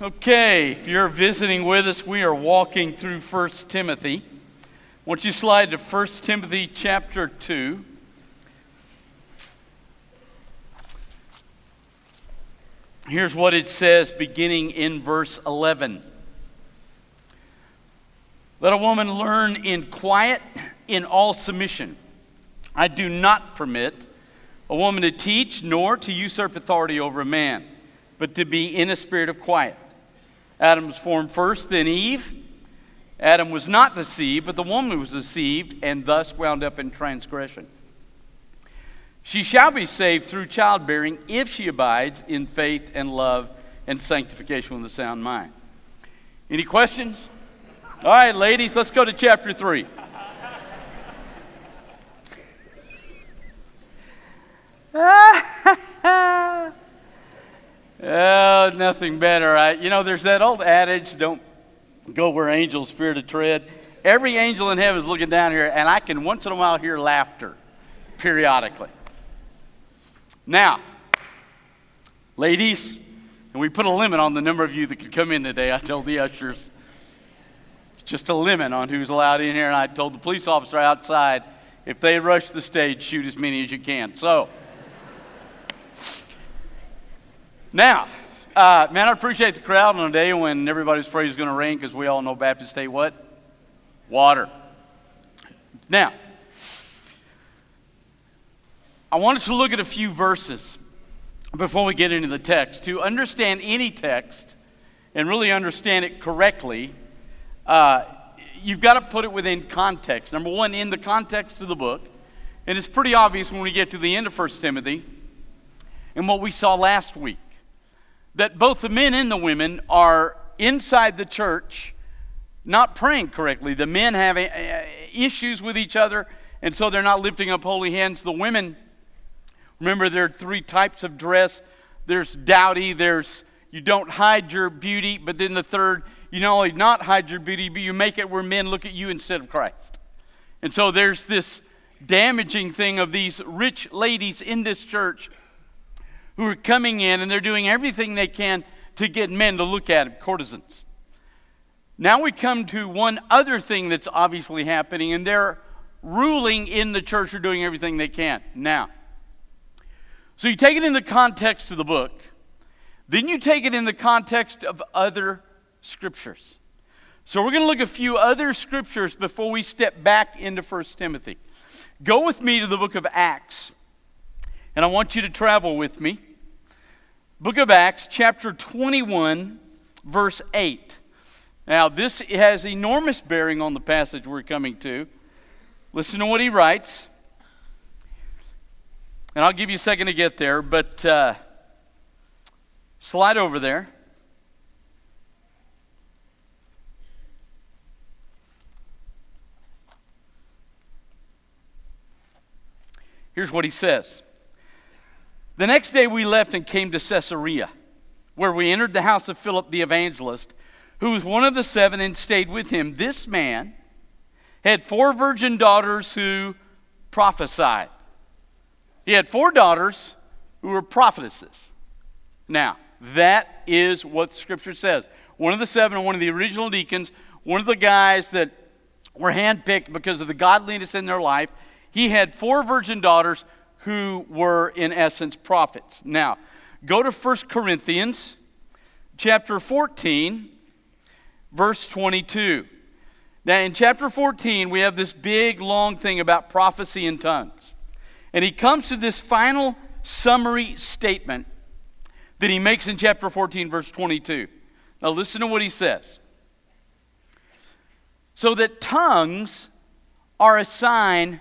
Okay, if you're visiting with us, we are walking through 1 Timothy. Once you slide to 1 Timothy chapter 2. Here's what it says beginning in verse 11. Let a woman learn in quiet, in all submission. I do not permit a woman to teach nor to usurp authority over a man, but to be in a spirit of quiet. Adam was formed first, then Eve. Adam was not deceived, but the woman was deceived and thus wound up in transgression. She shall be saved through childbearing if she abides in faith and love and sanctification with a sound mind. Any questions? All right, ladies, let's go to chapter 3. Oh, nothing better. I, you know, there's that old adage don't go where angels fear to tread. Every angel in heaven is looking down here, and I can once in a while hear laughter periodically. Now, ladies, and we put a limit on the number of you that could come in today. I told the ushers just a limit on who's allowed in here, and I told the police officer outside if they rush the stage, shoot as many as you can. So, Now, uh, man, I appreciate the crowd on a day when everybody's afraid it's going to rain because we all know Baptist State what? Water. Now, I wanted to look at a few verses before we get into the text. To understand any text and really understand it correctly, uh, you've got to put it within context. Number one, in the context of the book. And it's pretty obvious when we get to the end of 1 Timothy and what we saw last week that both the men and the women are inside the church not praying correctly. The men have uh, uh, issues with each other, and so they're not lifting up holy hands. The women, remember, there are three types of dress there's dowdy, there's you don't hide your beauty, but then the third, you not only not hide your beauty, but you make it where men look at you instead of Christ. And so there's this damaging thing of these rich ladies in this church who are coming in and they're doing everything they can to get men to look at them, courtesans. Now we come to one other thing that's obviously happening, and they're ruling in the church or doing everything they can. Now, so you take it in the context of the book, then you take it in the context of other scriptures. So we're going to look at a few other scriptures before we step back into 1 Timothy. Go with me to the book of Acts, and I want you to travel with me. Book of Acts, chapter 21, verse 8. Now, this has enormous bearing on the passage we're coming to. Listen to what he writes. And I'll give you a second to get there, but uh, slide over there. Here's what he says. The next day we left and came to Caesarea, where we entered the house of Philip the evangelist, who was one of the seven and stayed with him. This man had four virgin daughters who prophesied. He had four daughters who were prophetesses. Now, that is what scripture says. One of the seven, one of the original deacons, one of the guys that were handpicked because of the godliness in their life, he had four virgin daughters who were, in essence, prophets. Now, go to 1 Corinthians chapter 14, verse 22. Now, in chapter 14, we have this big, long thing about prophecy in tongues. And he comes to this final summary statement that he makes in chapter 14, verse 22. Now, listen to what he says. So that tongues are a sign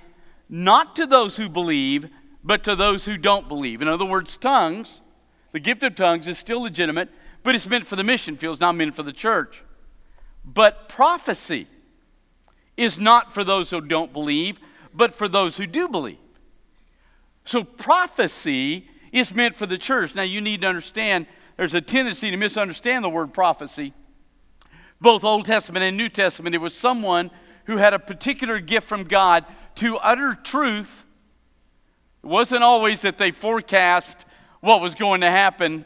not to those who believe, but to those who don't believe. In other words, tongues, the gift of tongues is still legitimate, but it's meant for the mission field, it's not meant for the church. But prophecy is not for those who don't believe, but for those who do believe. So prophecy is meant for the church. Now you need to understand there's a tendency to misunderstand the word prophecy. Both Old Testament and New Testament, it was someone who had a particular gift from God to utter truth it wasn't always that they forecast what was going to happen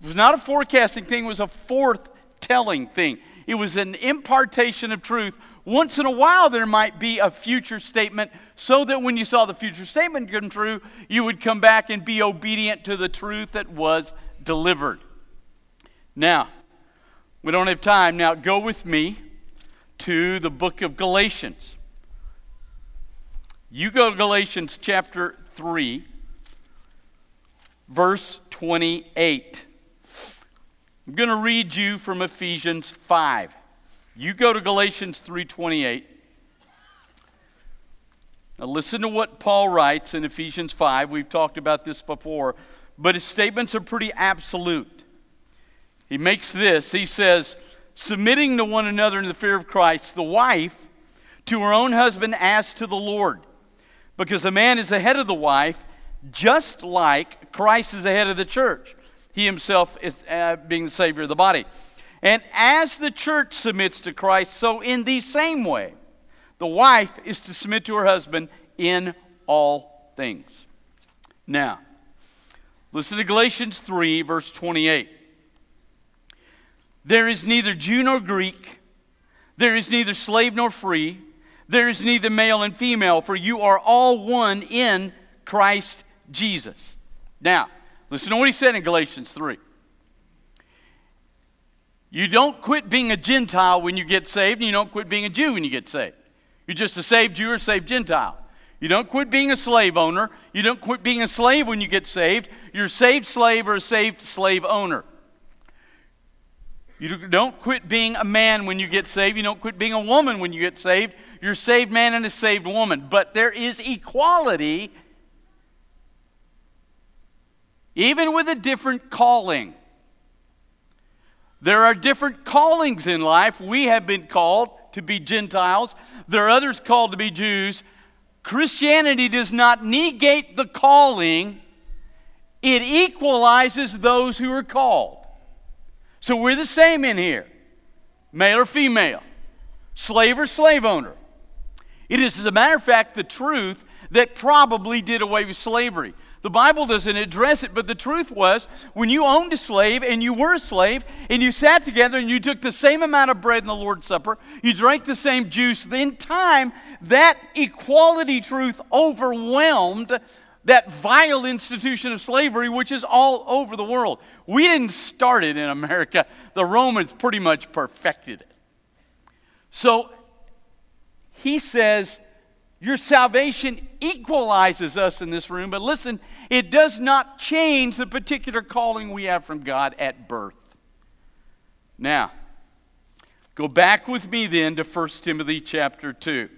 It was not a forecasting thing, it was a forth-telling thing. It was an impartation of truth. Once in a while, there might be a future statement so that when you saw the future statement come true, you would come back and be obedient to the truth that was delivered. Now, we don't have time. Now, go with me to the book of Galatians. You go to Galatians chapter 3, verse 28. I'm going to read you from Ephesians 5. You go to Galatians 3:28. Now listen to what Paul writes in Ephesians 5. We've talked about this before, but his statements are pretty absolute. He makes this. He says, submitting to one another in the fear of Christ, the wife to her own husband as to the Lord. Because the man is the head of the wife, just like Christ is the head of the church. He himself is uh, being the Savior of the body. And as the church submits to Christ, so in the same way, the wife is to submit to her husband in all things. Now, listen to Galatians 3, verse 28. There is neither Jew nor Greek, there is neither slave nor free, there is neither male and female, for you are all one in Christ Jesus. Now, listen to what he said in Galatians 3. You don't quit being a Gentile when you get saved, and you don't quit being a Jew when you get saved. You're just a saved Jew or saved Gentile. You don't quit being a slave owner. You don't quit being a slave when you get saved. You're a saved slave or a saved slave owner. You don't quit being a man when you get saved. You don't quit being a woman when you get saved. You're a saved man and a saved woman. But there is equality, even with a different calling. There are different callings in life. We have been called to be Gentiles, there are others called to be Jews. Christianity does not negate the calling, it equalizes those who are called. So we're the same in here male or female, slave or slave owner. It is, as a matter of fact, the truth that probably did away with slavery. The Bible doesn't address it, but the truth was when you owned a slave and you were a slave and you sat together and you took the same amount of bread in the Lord's Supper, you drank the same juice, then time that equality truth overwhelmed that vile institution of slavery, which is all over the world. We didn't start it in America, the Romans pretty much perfected it. So he says, your salvation equalizes us in this room, but listen, it does not change the particular calling we have from God at birth. Now, go back with me then to 1 Timothy chapter 2.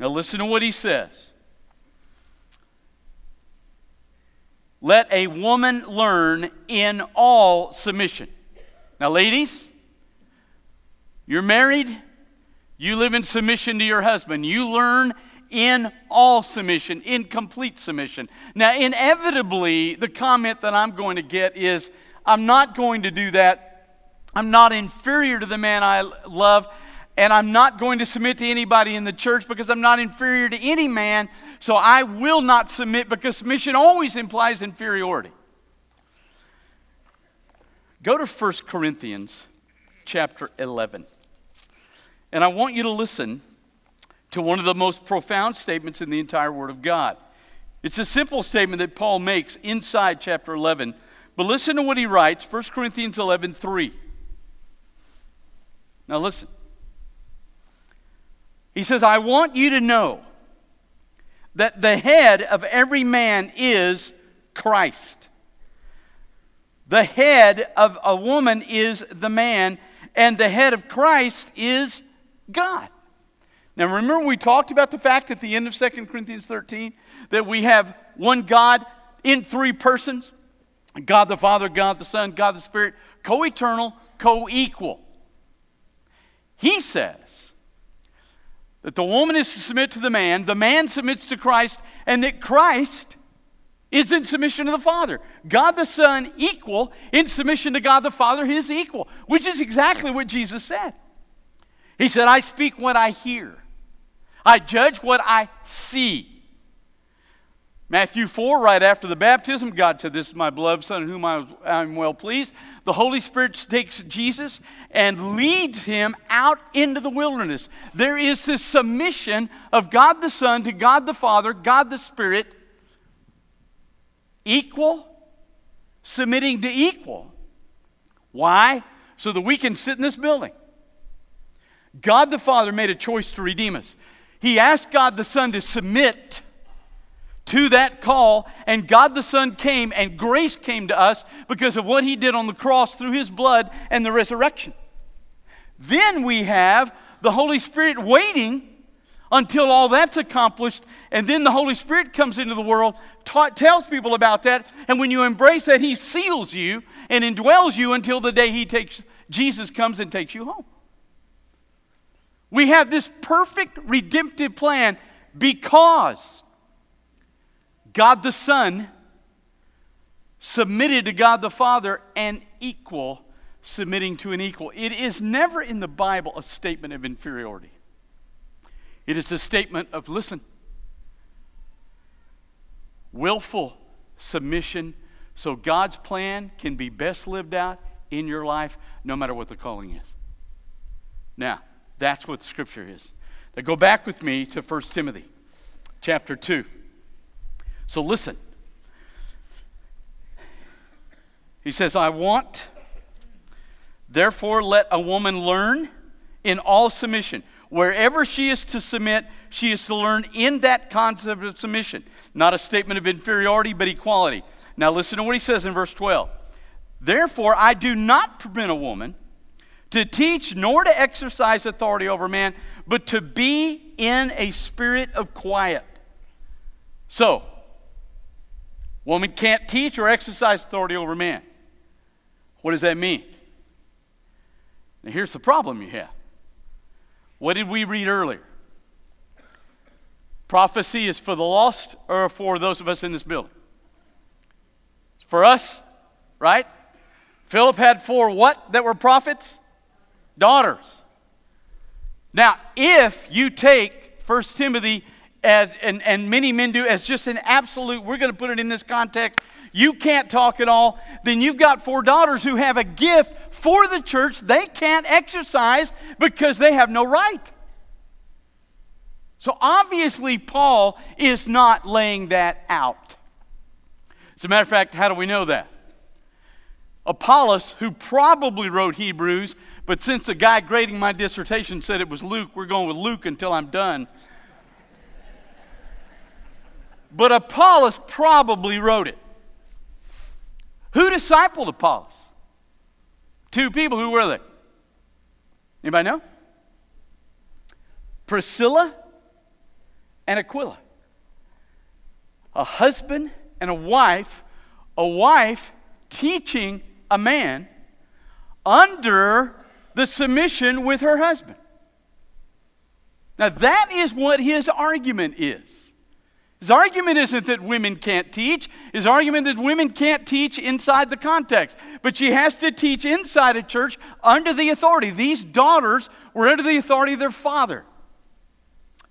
Now, listen to what he says. Let a woman learn in all submission. Now, ladies, you're married you live in submission to your husband. You learn in all submission, in complete submission. Now, inevitably, the comment that I'm going to get is I'm not going to do that. I'm not inferior to the man I love, and I'm not going to submit to anybody in the church because I'm not inferior to any man, so I will not submit because submission always implies inferiority. Go to 1 Corinthians chapter 11. And I want you to listen to one of the most profound statements in the entire Word of God. It's a simple statement that Paul makes inside chapter 11. But listen to what he writes 1 Corinthians 11 3. Now listen. He says, I want you to know that the head of every man is Christ. The head of a woman is the man, and the head of Christ is God. Now, remember, we talked about the fact at the end of 2 Corinthians 13 that we have one God in three persons God the Father, God the Son, God the Spirit, co eternal, co equal. He says that the woman is to submit to the man, the man submits to Christ, and that Christ is in submission to the Father. God the Son, equal, in submission to God the Father, his equal, which is exactly what Jesus said. He said, I speak what I hear, I judge what I see. Matthew 4, right after the baptism, God said, This is my beloved Son in whom I am well pleased. The Holy Spirit takes Jesus and leads him out into the wilderness. There is this submission of God the Son to God the Father, God the Spirit, equal, submitting to equal. Why? So that we can sit in this building. God the Father made a choice to redeem us. He asked God the Son to submit to that call, and God the Son came, and grace came to us because of what He did on the cross through His blood and the resurrection. Then we have the Holy Spirit waiting until all that's accomplished, and then the Holy Spirit comes into the world, tells people about that, and when you embrace that, He seals you and indwells you until the day He takes Jesus comes and takes you home. We have this perfect redemptive plan because God the Son submitted to God the Father and equal submitting to an equal. It is never in the Bible a statement of inferiority. It is a statement of listen, willful submission so God's plan can be best lived out in your life no matter what the calling is. Now, that's what Scripture is. Now go back with me to 1 Timothy chapter 2. So listen. He says, I want, therefore, let a woman learn in all submission. Wherever she is to submit, she is to learn in that concept of submission. Not a statement of inferiority, but equality. Now, listen to what he says in verse 12. Therefore, I do not permit a woman to teach nor to exercise authority over man, but to be in a spirit of quiet. So, Woman can't teach or exercise authority over man. What does that mean? Now, here's the problem you have. What did we read earlier? Prophecy is for the lost or for those of us in this building? For us, right? Philip had four what that were prophets? Daughters. Now, if you take 1 Timothy as, and, and many men do, as just an absolute, we're going to put it in this context, you can't talk at all, then you've got four daughters who have a gift for the church they can't exercise because they have no right. So obviously, Paul is not laying that out. As a matter of fact, how do we know that? Apollos, who probably wrote Hebrews, but since the guy grading my dissertation said it was Luke, we're going with Luke until I'm done. But Apollos probably wrote it. Who discipled Apollos? Two people. Who were they? Anybody know? Priscilla and Aquila. A husband and a wife, a wife teaching a man under the submission with her husband. Now, that is what his argument is. His argument isn't that women can't teach. His argument that women can't teach inside the context. But she has to teach inside a church under the authority. These daughters were under the authority of their father.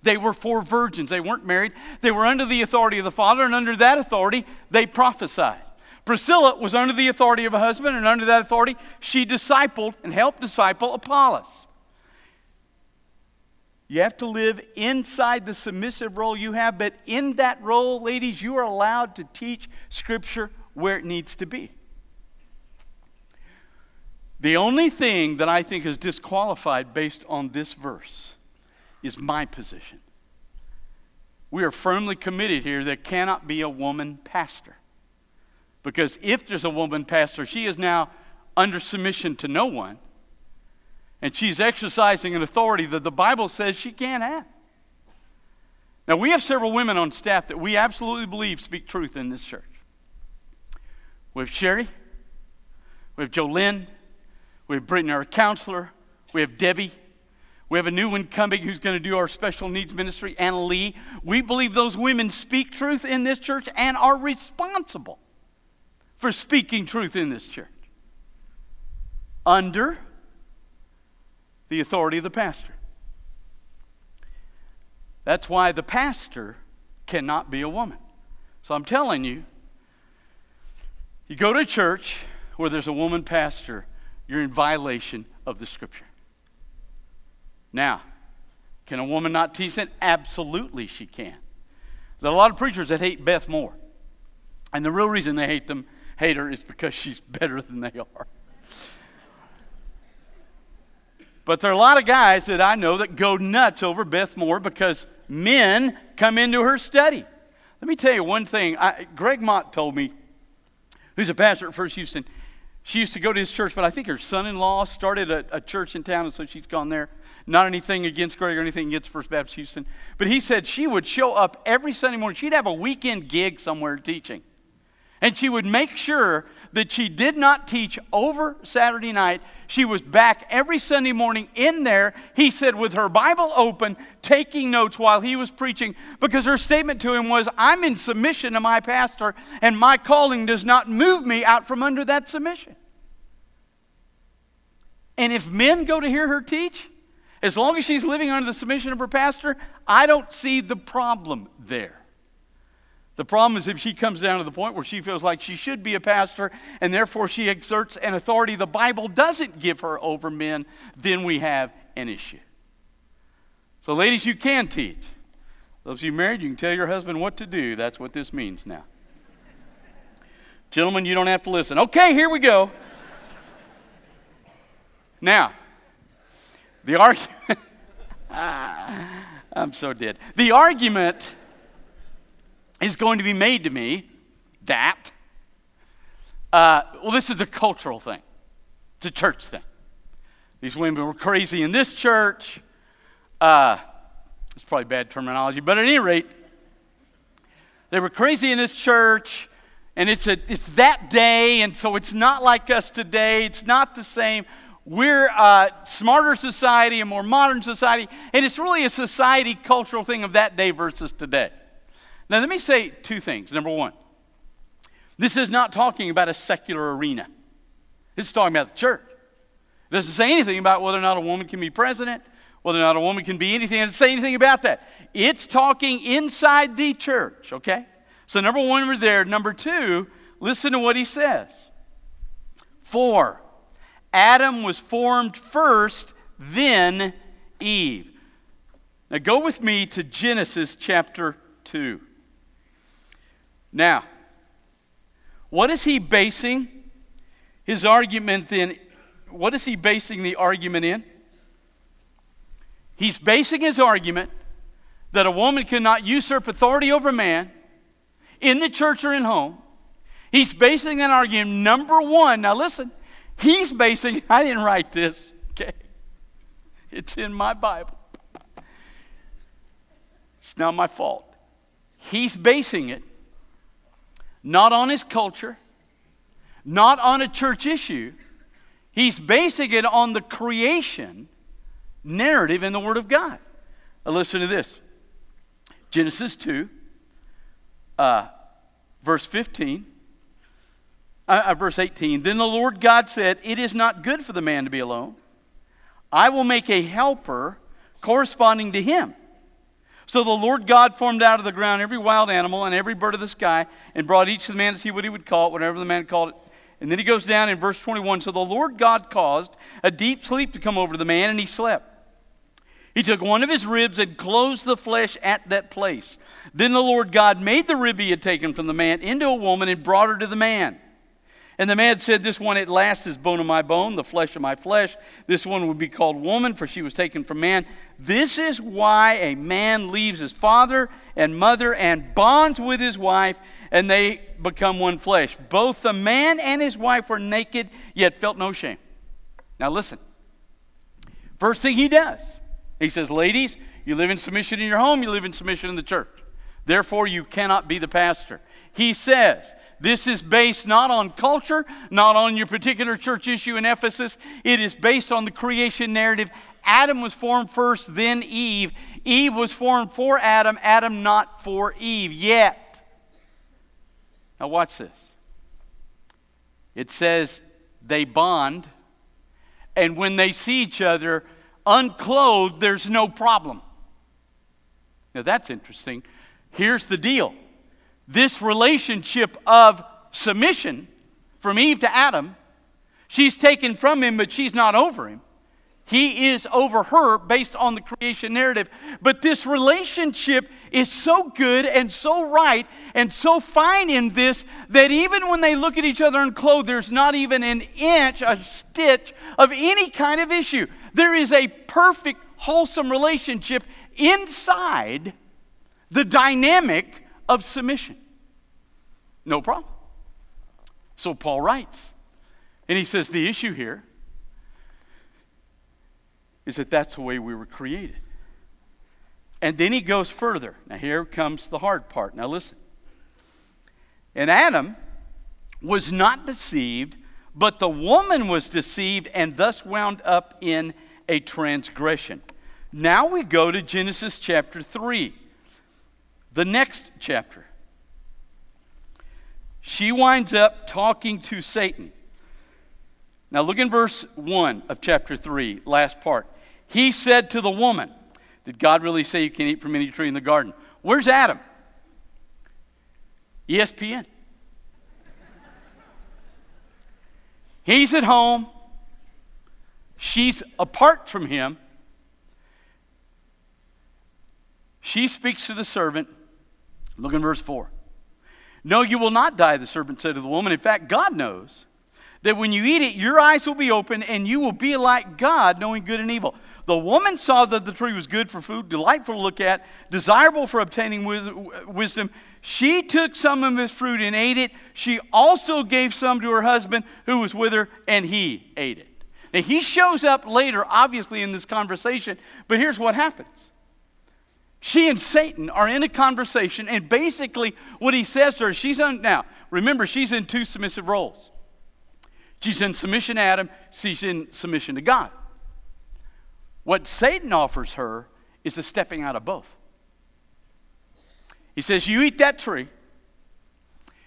They were four virgins. They weren't married. They were under the authority of the father, and under that authority, they prophesied. Priscilla was under the authority of a husband, and under that authority, she discipled and helped disciple Apollos. You have to live inside the submissive role you have, but in that role, ladies, you are allowed to teach Scripture where it needs to be. The only thing that I think is disqualified based on this verse is my position. We are firmly committed here there cannot be a woman pastor. Because if there's a woman pastor, she is now under submission to no one and she's exercising an authority that the Bible says she can't have. Now, we have several women on staff that we absolutely believe speak truth in this church. We have Sherry, we have Jolynn, we have Brittany, our counselor, we have Debbie, we have a new one coming who's going to do our special needs ministry, Anna Lee. We believe those women speak truth in this church and are responsible for speaking truth in this church. Under the authority of the pastor. That's why the pastor cannot be a woman. So I'm telling you, you go to a church where there's a woman pastor, you're in violation of the scripture. Now, can a woman not teach it? Absolutely, she can. There are a lot of preachers that hate Beth Moore. And the real reason they hate them, hate her, is because she's better than they are. But there are a lot of guys that I know that go nuts over Beth Moore because men come into her study. Let me tell you one thing. I, Gregg Matte told me, who's a pastor at First Houston, she used to go to his church, but I think her son in law started a, a, church in town, and so she's gone there. Not anything against Gregg or anything against First Baptist Houston. But he said she would show up every Sunday morning. She'd have a weekend gig somewhere teaching. And she would make sure that she did not teach over Saturday night. She was back every Sunday morning in there, he said, with her Bible open, taking notes while he was preaching, because her statement to him was, I'm in submission to my pastor, and my calling does not move me out from under that submission. And if men go to hear her teach, as long as she's living under the submission of her pastor, I don't see the problem there. The problem is if she comes down to the point where she feels like she should be a pastor and therefore she exerts an authority the Bible doesn't give her over men, then we have an issue. So, ladies, you can teach. Those of you married, you can tell your husband what to do. That's what this means now. Gentlemen, you don't have to listen. Okay, here we go. now, the argument. I'm so dead. The argument is going to be made to me that, uh, well, this is a cultural thing, it's a church thing. These women were crazy in this church. Uh, it's probably bad terminology, but at any rate, they were crazy in this church, and it's, a, it's that day, and so it's not like us today. It's not the same. We're a smarter society, a more modern society, and it's really a society cultural thing of that day versus today. Now, let me say two things. Number one, this is not talking about a secular arena, this is talking about the church. It doesn't say anything about whether or not a woman can be president, whether or not a woman can be anything. It doesn't say anything about that. It's talking inside the church, okay? So, number one, we're there. Number two, listen to what he says. Four, Adam was formed first, then Eve. Now, go with me to Genesis chapter 2. Now, what is he basing his argument in? What is he basing the argument in? He's basing his argument that a woman cannot usurp authority over man in the church or in home. He's basing an argument, number one, now listen, he's basing, I didn't write this, okay? It's in my Bible. It's not my fault. He's basing it not on his culture, not on a church issue. He's basing it on the creation narrative in the Word of God. Now listen to this Genesis 2, uh, verse 15. Uh, uh, verse 18 Then the Lord God said, It is not good for the man to be alone. I will make a helper corresponding to him. So the Lord God formed out of the ground every wild animal and every bird of the sky and brought each to the man to see what he would call it, whatever the man called it. And then he goes down in verse 21 So the Lord God caused a deep sleep to come over the man, and he slept. He took one of his ribs and closed the flesh at that place. Then the Lord God made the rib he had taken from the man into a woman and brought her to the man. And the man said, This one at last is bone of my bone, the flesh of my flesh. This one would be called woman, for she was taken from man. This is why a man leaves his father and mother and bonds with his wife, and they become one flesh. Both the man and his wife were naked, yet felt no shame. Now listen. First thing he does, he says, Ladies, you live in submission in your home, you live in submission in the church. Therefore, you cannot be the pastor. He says, this is based not on culture, not on your particular church issue in Ephesus. It is based on the creation narrative. Adam was formed first, then Eve. Eve was formed for Adam, Adam not for Eve yet. Now, watch this. It says they bond, and when they see each other unclothed, there's no problem. Now, that's interesting. Here's the deal this relationship of submission from Eve to Adam. She's taken from him, but she's not over him. He is over her based on the creation narrative. But this relationship is so good and so right and so fine in this that even when they look at each other in clothes, there's not even an inch, a stitch of any kind of issue. There is a perfect, wholesome relationship inside the dynamic of submission. No problem. So Paul writes, and he says the issue here is that that's the way we were created. And then he goes further. Now, here comes the hard part. Now, listen. And Adam was not deceived, but the woman was deceived and thus wound up in a transgression. Now we go to Genesis chapter 3, the next chapter. She winds up talking to Satan. Now look in verse 1 of chapter 3, last part. He said to the woman, Did God really say you can eat from any tree in the garden? Where's Adam? ESPN. He's at home. She's apart from him. She speaks to the servant. Look in verse 4. No, you will not die, the serpent said to the woman. In fact, God knows that when you eat it, your eyes will be open and you will be like God, knowing good and evil. The woman saw that the tree was good for food, delightful to look at, desirable for obtaining wisdom. She took some of his fruit and ate it. She also gave some to her husband who was with her, and he ate it. Now, he shows up later, obviously, in this conversation, but here's what happens. She and Satan are in a conversation, and basically, what he says to her, she's on, now, remember, she's in two submissive roles. She's in submission to Adam, she's in submission to God. What Satan offers her is a stepping out of both. He says, You eat that tree,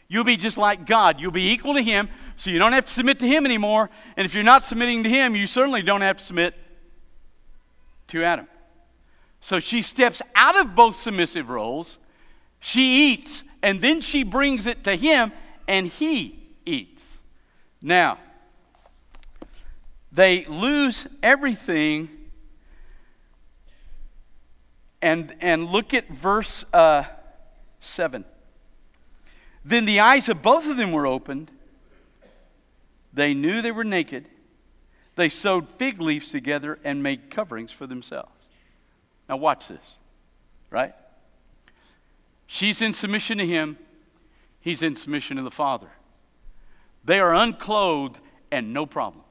you'll be just like God. You'll be equal to Him, so you don't have to submit to Him anymore. And if you're not submitting to Him, you certainly don't have to submit to Adam. So she steps out of both submissive roles. She eats, and then she brings it to Him, and He eats. Now, they lose everything and, and look at verse uh, 7. Then the eyes of both of them were opened. They knew they were naked. They sewed fig leaves together and made coverings for themselves. Now, watch this, right? She's in submission to him, he's in submission to the Father. They are unclothed and no problems.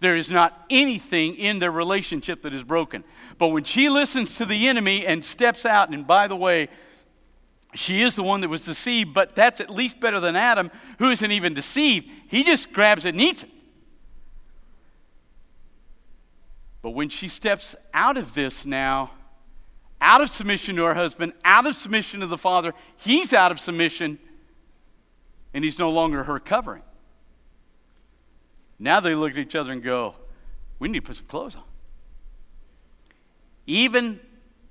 There is not anything in their relationship that is broken. But when she listens to the enemy and steps out, and by the way, she is the one that was deceived, but that's at least better than Adam, who isn't even deceived. He just grabs it and eats it. But when she steps out of this now, out of submission to her husband, out of submission to the father, he's out of submission, and he's no longer her covering. Now they look at each other and go, We need to put some clothes on. Even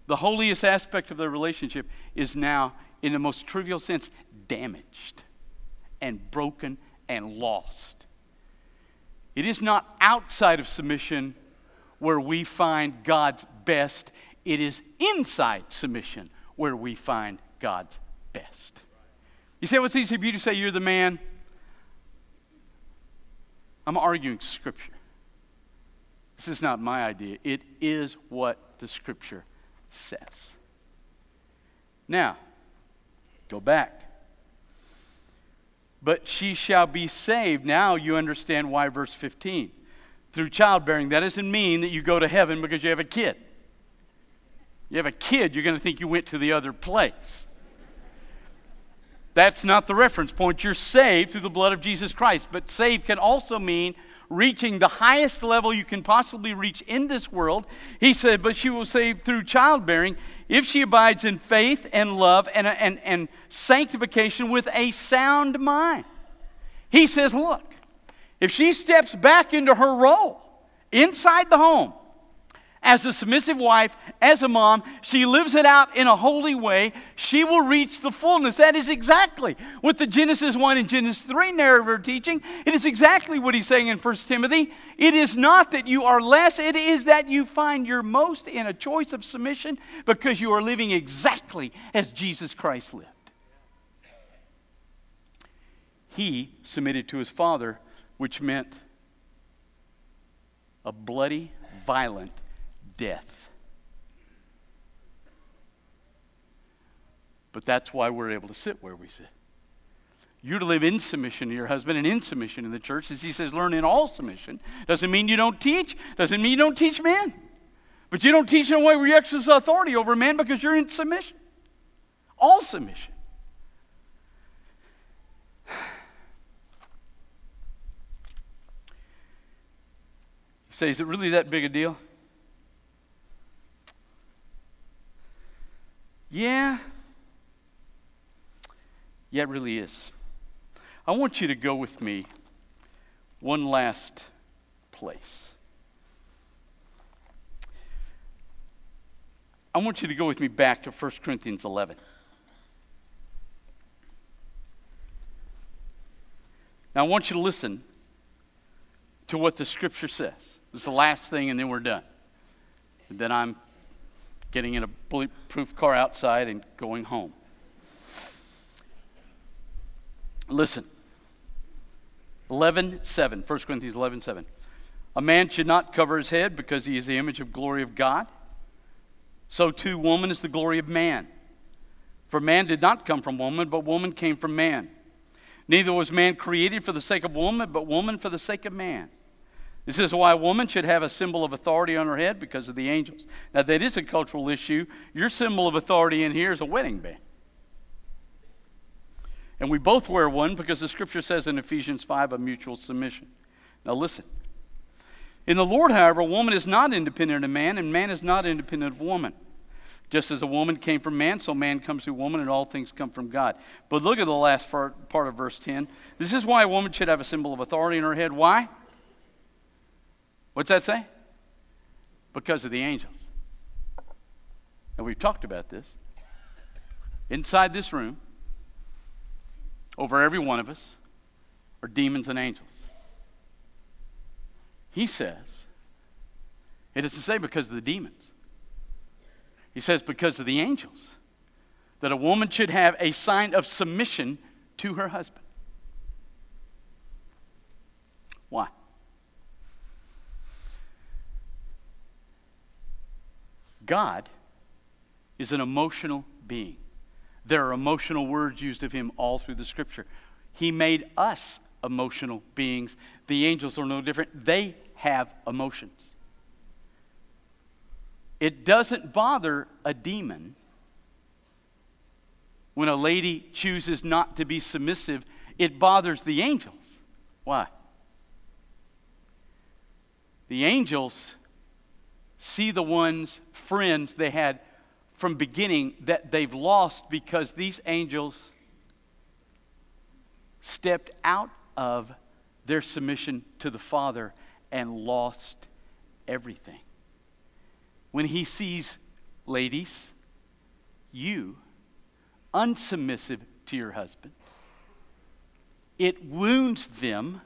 the holiest aspect of their relationship is now, in the most trivial sense, damaged and broken and lost. It is not outside of submission where we find God's best, it is inside submission where we find God's best. You say, what's easy for you to say you're the man? I'm arguing Scripture. This is not my idea. It is what the Scripture says. Now, go back. But she shall be saved. Now you understand why, verse 15. Through childbearing. That doesn't mean that you go to heaven because you have a kid. You have a kid, you're going to think you went to the other place. That's not the reference point. You're saved through the blood of Jesus Christ. But saved can also mean reaching the highest level you can possibly reach in this world. He said, But she will save through childbearing if she abides in faith and love and, and, and sanctification with a sound mind. He says, Look, if she steps back into her role inside the home as a submissive wife, as a mom, she lives it out in a holy way, she will reach the fullness. That is exactly what the Genesis 1 and Genesis 3 narrative are teaching. It is exactly what he's saying in 1 Timothy. It is not that you are less, it is that you find your most in a choice of submission because you are living exactly as Jesus Christ lived. He submitted to his Father, which meant a bloody, violent death. But that's why we're able to sit where we sit. You're to live in submission to your husband and in submission in the church. As he says, learn in all submission. Doesn't mean you don't teach, doesn't mean you don't teach men. But you don't teach in a way where you exercise authority over men because you're in submission. All submission. Say, is it really that big a deal? Yeah. Yeah, it really is. I want you to go with me one last place. I want you to go with me back to 1 Corinthians 11. Now, I want you to listen to what the scripture says. Is the last thing, and then we're done. And then I'm getting in a bulletproof car outside and going home. Listen. 11 7, 1 Corinthians 11 7. A man should not cover his head because he is the image of glory of God. So too, woman is the glory of man. For man did not come from woman, but woman came from man. Neither was man created for the sake of woman, but woman for the sake of man. This is why a woman should have a symbol of authority on her head because of the angels. Now, that is a cultural issue. Your symbol of authority in here is a wedding band. And we both wear one because the scripture says in Ephesians 5 a mutual submission. Now, listen. In the Lord, however, a woman is not independent of man, and man is not independent of woman. Just as a woman came from man, so man comes through woman, and all things come from God. But look at the last part of verse 10. This is why a woman should have a symbol of authority in her head. Why? What's that say? Because of the angels. And we've talked about this. Inside this room, over every one of us, are demons and angels. He says, it doesn't say because of the demons. He says because of the angels. That a woman should have a sign of submission to her husband. Why? God is an emotional being. There are emotional words used of him all through the scripture. He made us emotional beings. The angels are no different. They have emotions. It doesn't bother a demon when a lady chooses not to be submissive, it bothers the angels. Why? The angels see the ones, friends they had from beginning that they've lost because these angels stepped out of their submission to the Father and lost everything. When he sees, ladies, you unsubmissive to your husband, it wounds them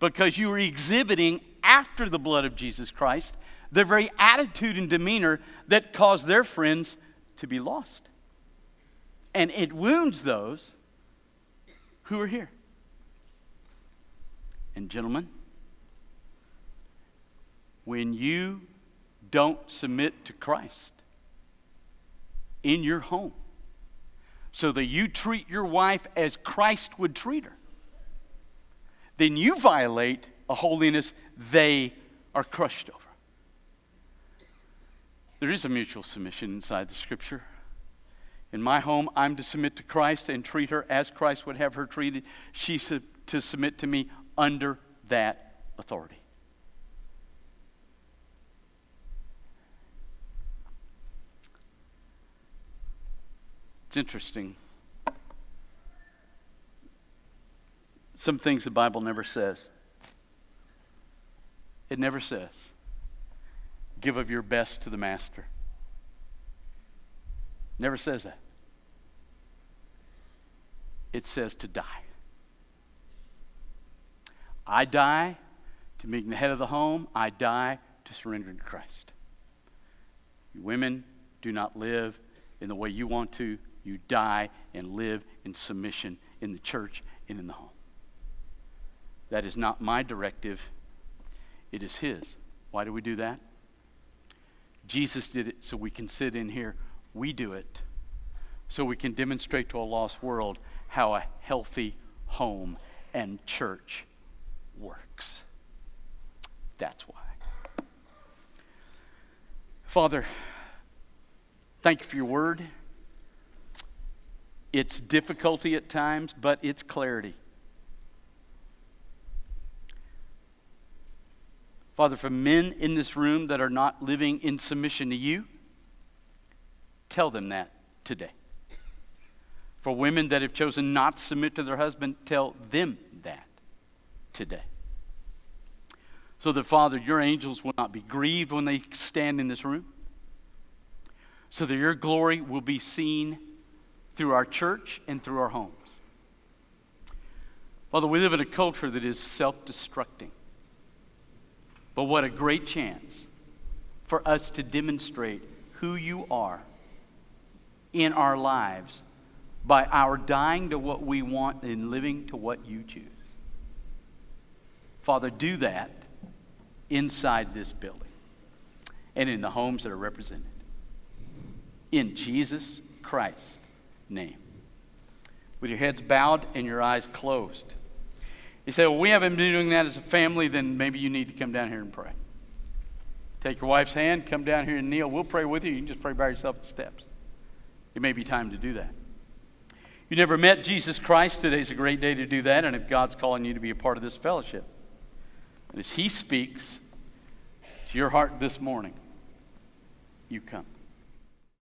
because you are exhibiting after the blood of Jesus Christ the very attitude and demeanor that caused their friends to be lost. And it wounds those who are here. And, gentlemen, when you don't submit to Christ in your home, so that you treat your wife as Christ would treat her, then you violate a holiness they are crushed over. There is a mutual submission inside the scripture. In my home, I'm to submit to Christ and treat her as Christ would have her treated. She's to submit to me under that authority. It's interesting. Some things the Bible never says. It never says give of your best to the master. Never says that. It says to die. I die to being the head of the home. I die to surrendering to Christ. You women do not live in the way you want to. You die and live in submission in the church and in the home. That is not my directive, it is His. Why do we do that? Jesus did it so we can sit in here. We do it so we can demonstrate to a lost world how a healthy home and church works. That's why. Father, thank you for your word. It's difficulty at times, but it's clarity. Father, for men in this room that are not living in submission to you, tell them that today. For women that have chosen not to submit to their husband, tell them that today. So that, Father, your angels will not be grieved when they stand in this room, so that your glory will be seen through our church and through our homes. Father, we live in a culture that is self destructing. But what a great chance for us to demonstrate who you are in our lives by our dying to what we want and living to what you choose. Father, do that inside this building and in the homes that are represented. In Jesus Christ's name. With your heads bowed and your eyes closed. You say, Well, we haven't been doing that as a family, then maybe you need to come down here and pray. Take your wife's hand, come down here and kneel. We'll pray with you. You can just pray by yourself at the steps. It may be time to do that. You never met Jesus Christ, today's a great day to do that, and if God's calling you to be a part of this fellowship. And as He speaks to your heart this morning, you come.